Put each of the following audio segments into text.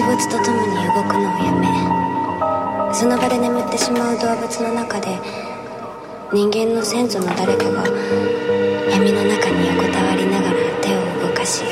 日没とともに動くのをやめその場で眠ってしまう動物の中で人間の先祖の誰かが闇の中に横たわりながら手を動かし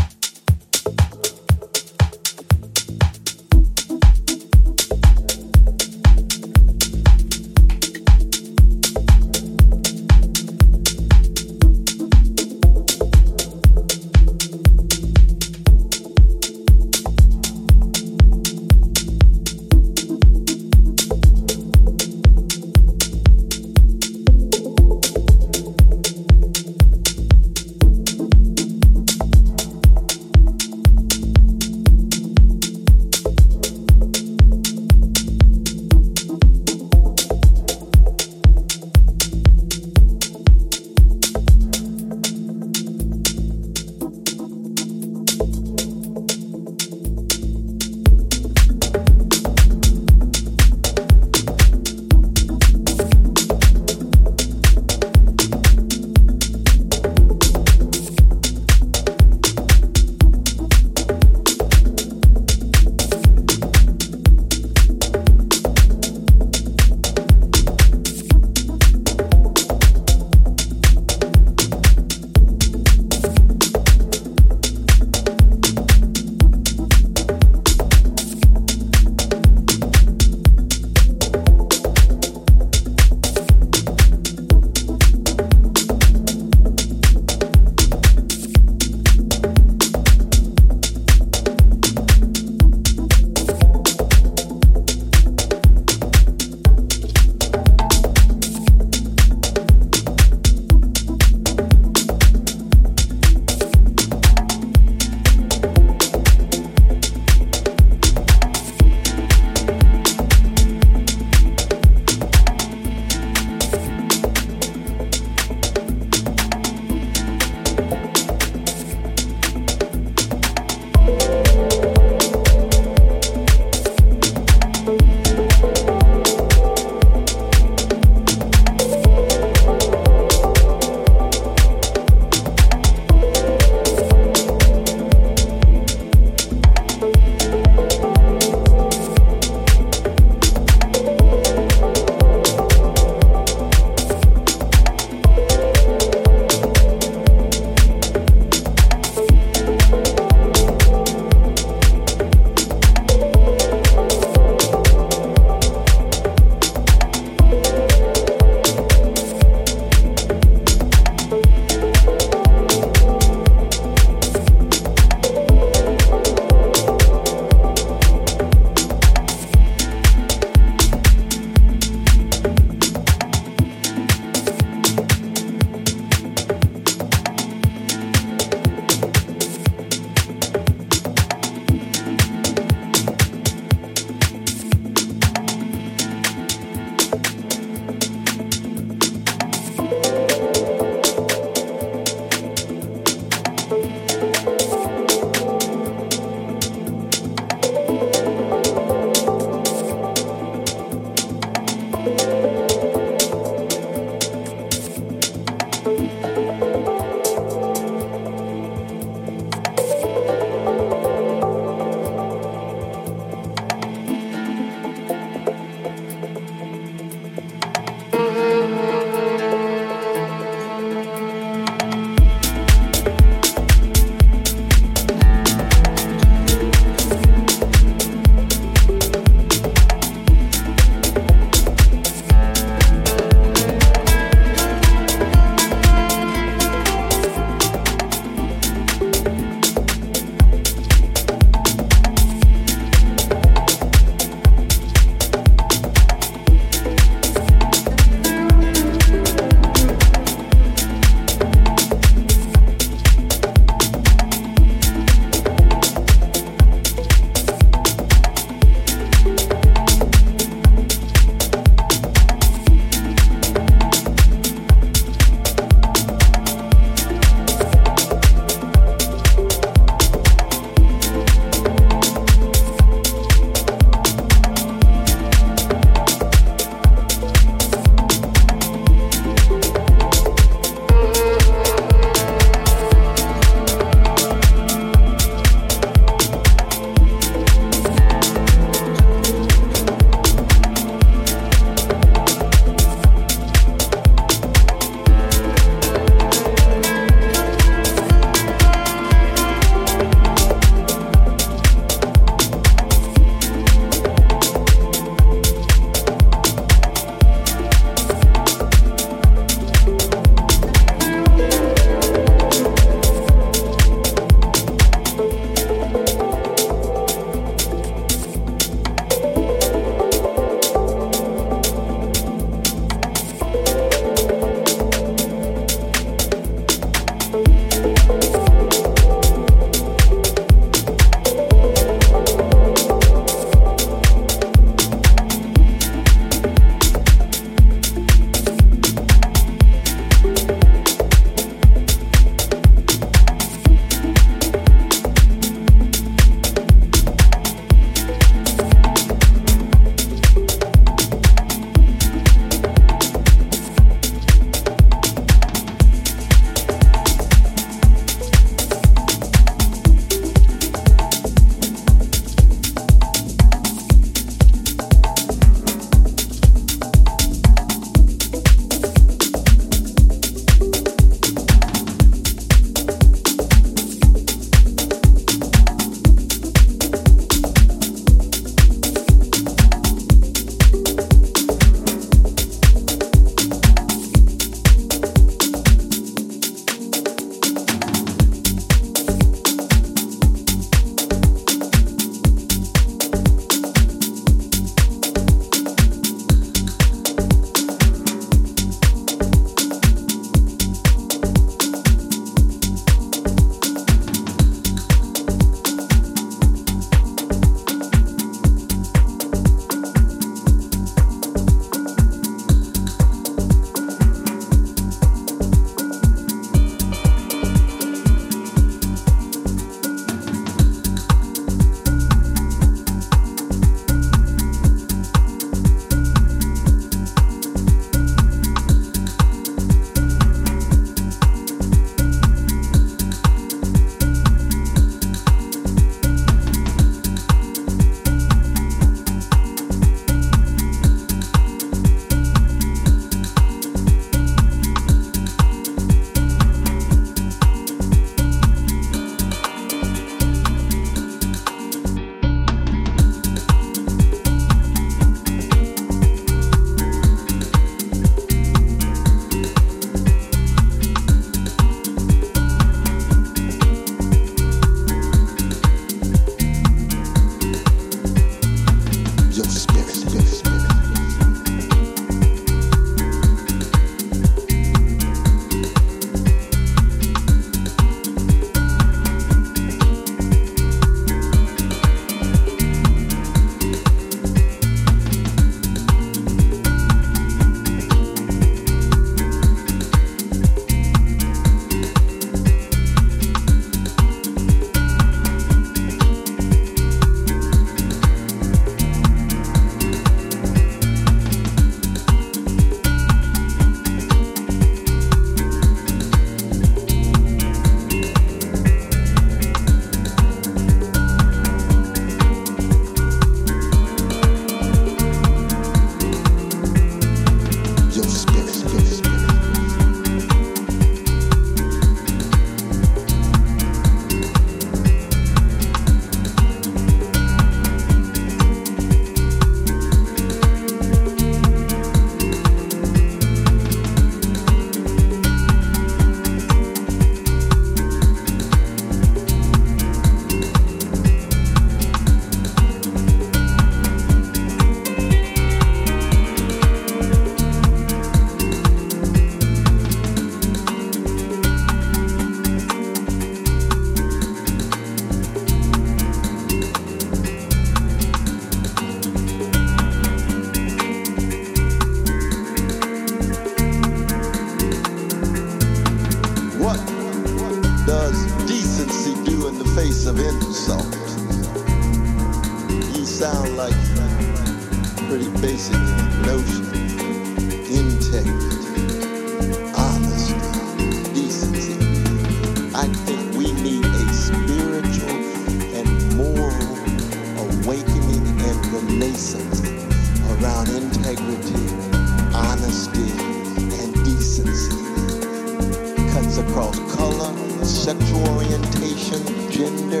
gender,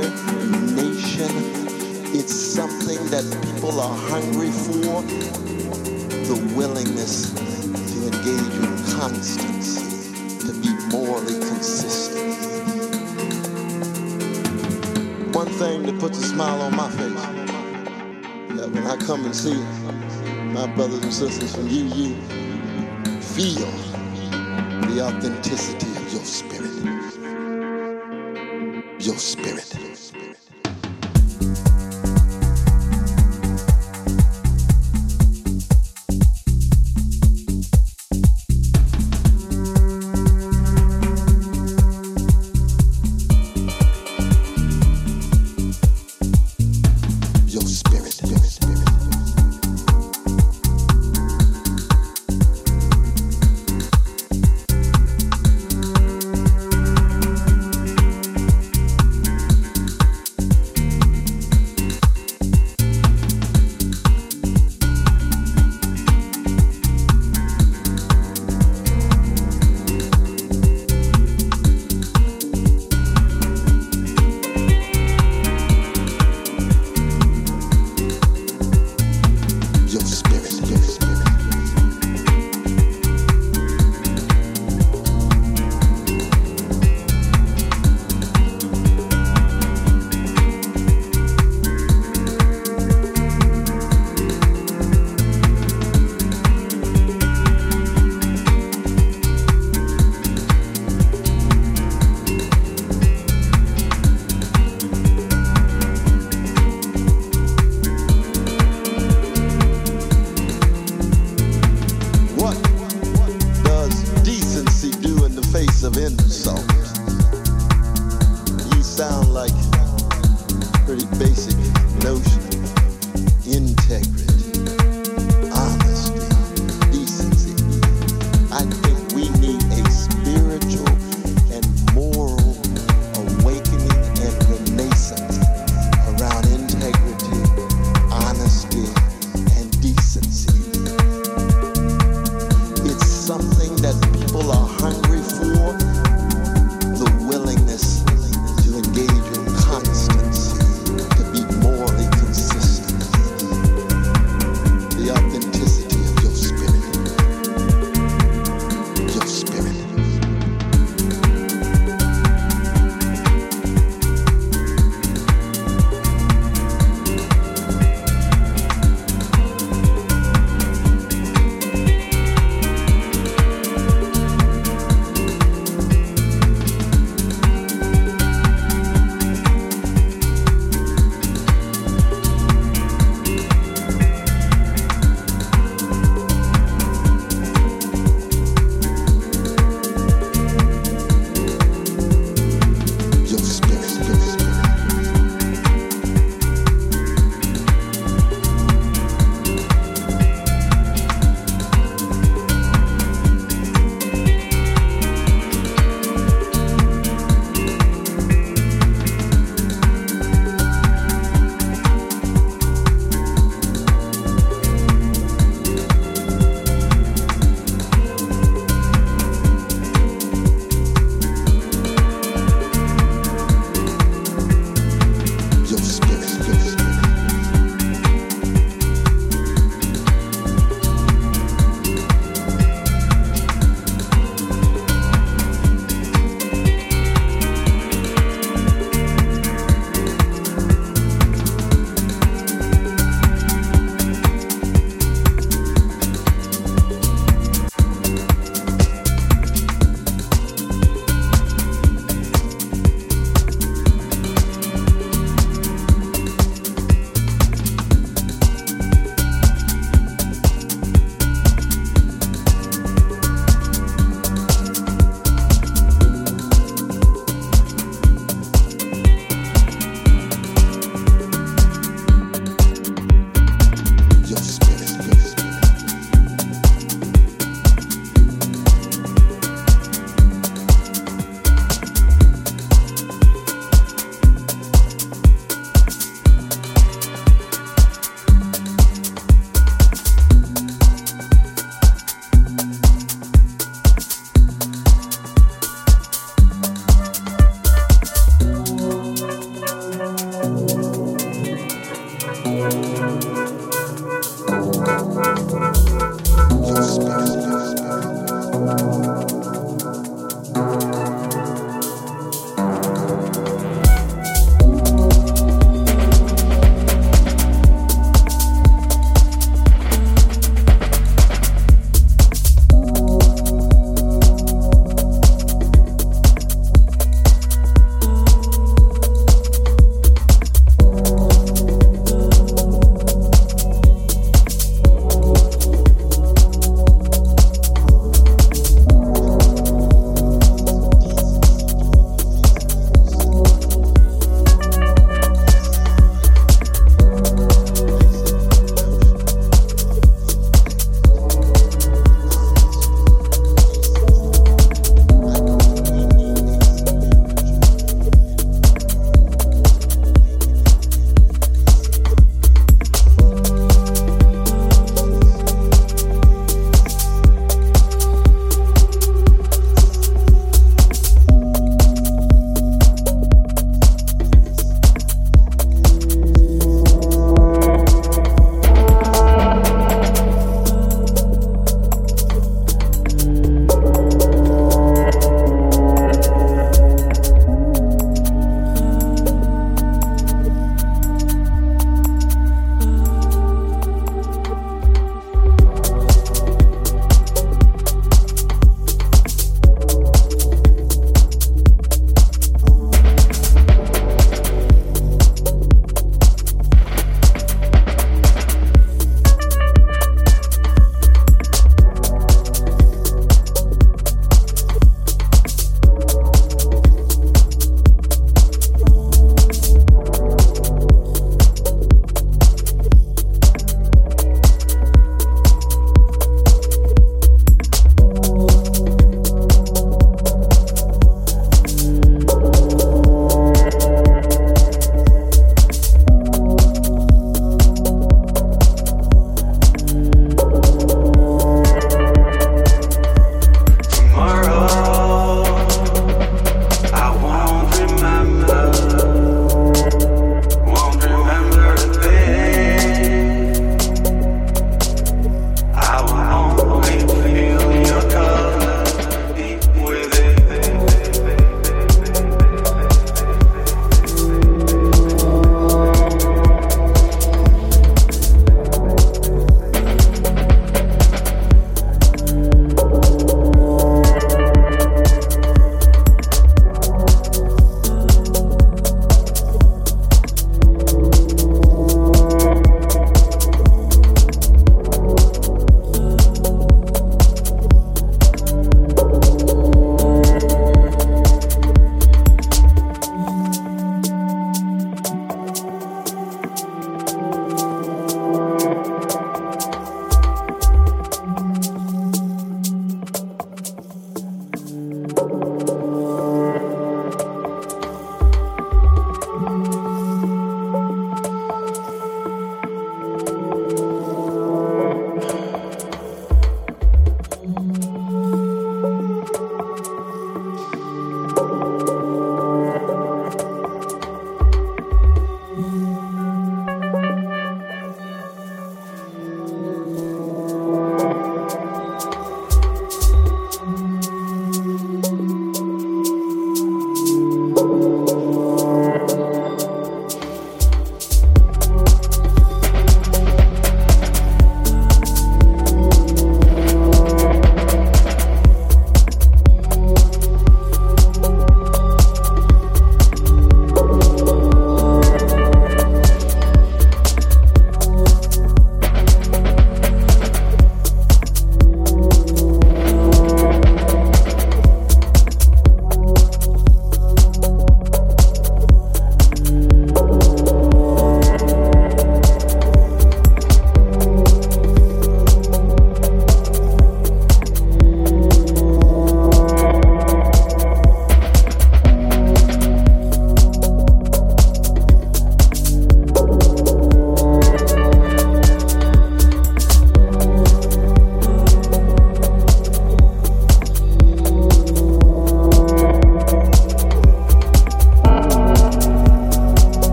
nation. It's something that people are hungry for. The willingness to engage in constancy, to be morally consistent. One thing that puts a smile on my face, that when I come and see my brothers and sisters from UU feel the authenticity of your spirit your spirit.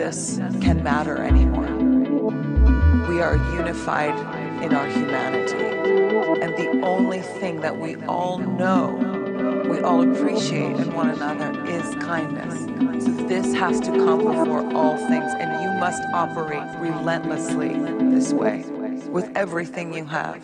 this can matter anymore. We are unified in our humanity. And the only thing that we all know, we all appreciate in one another is kindness. So this has to come before all things, and you must operate relentlessly this way with everything you have.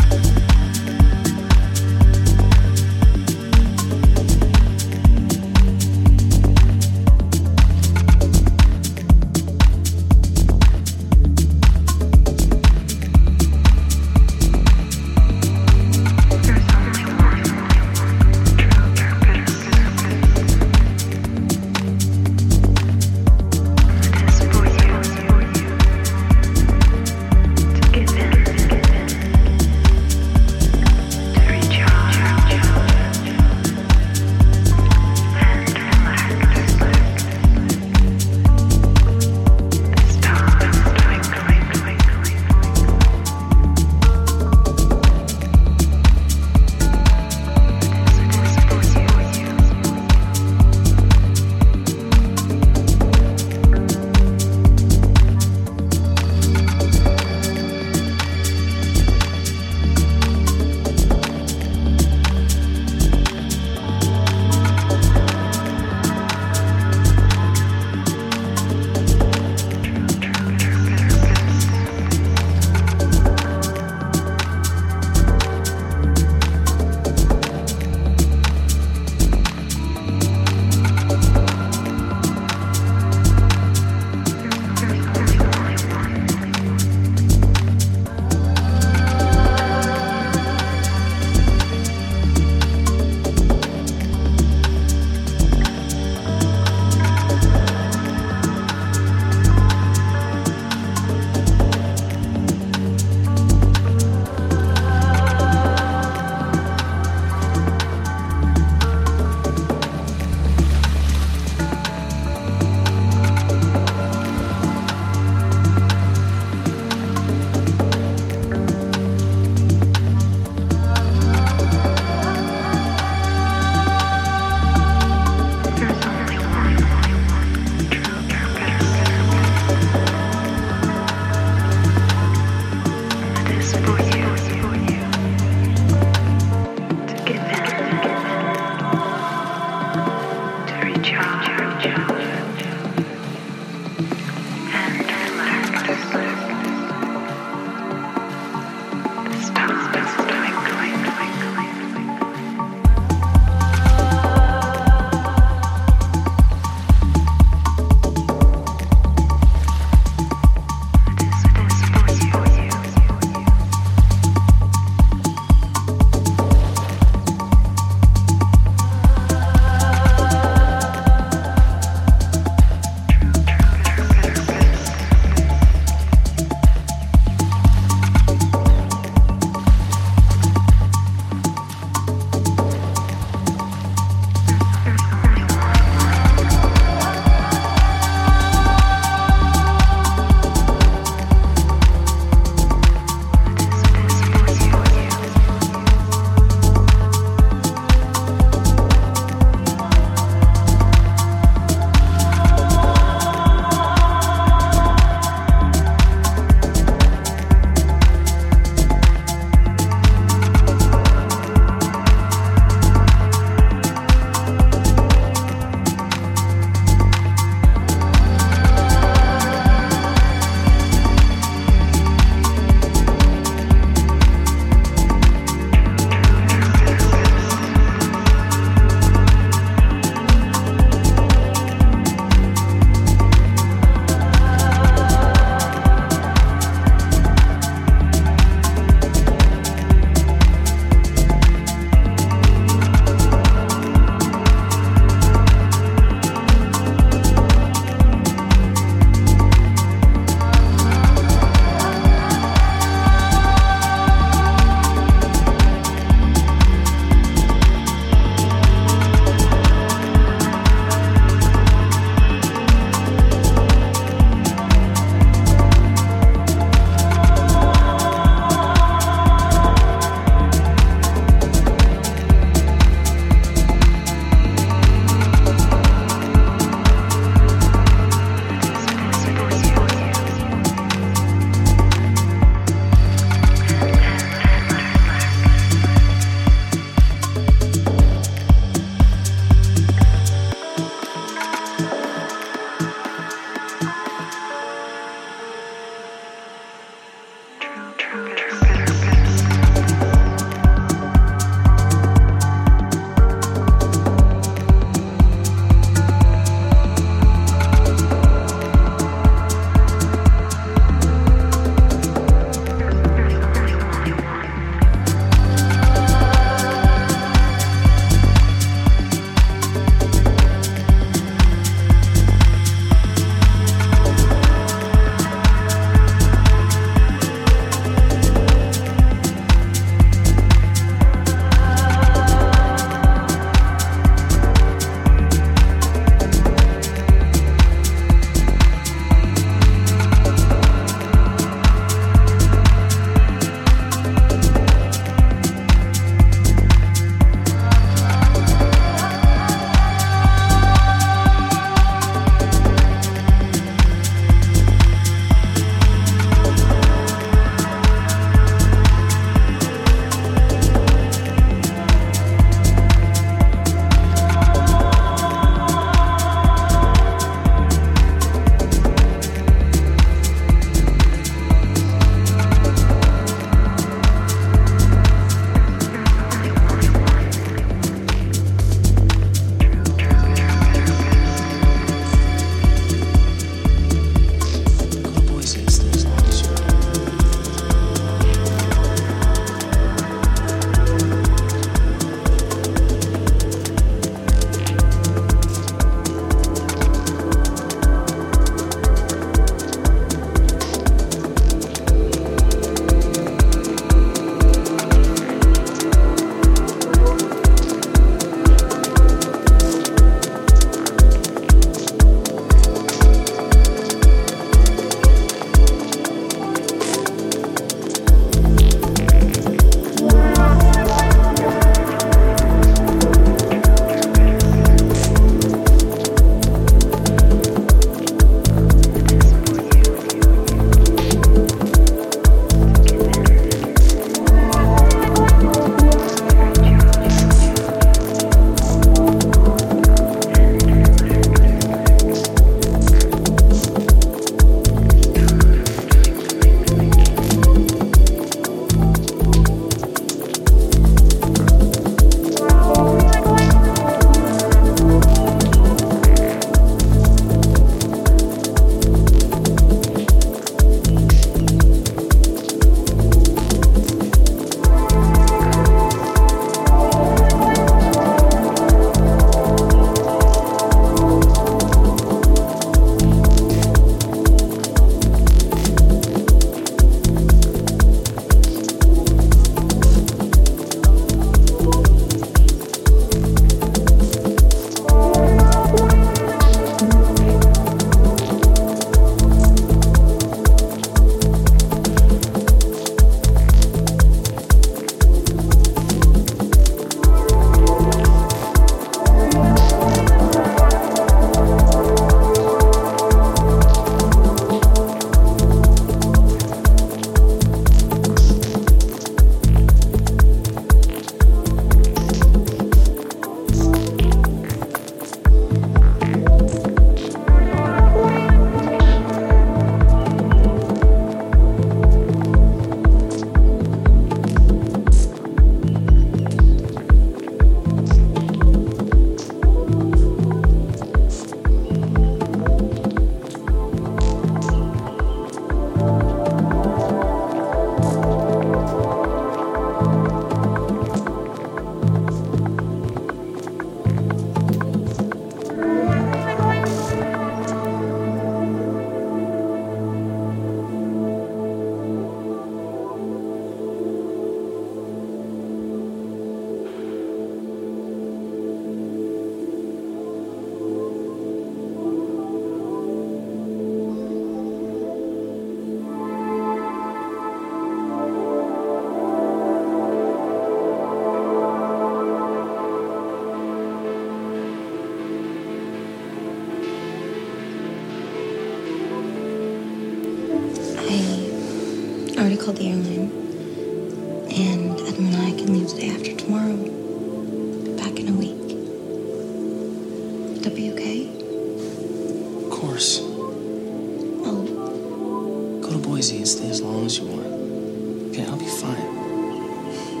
Okay, I'll be fine.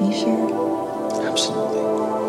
you sure? Absolutely.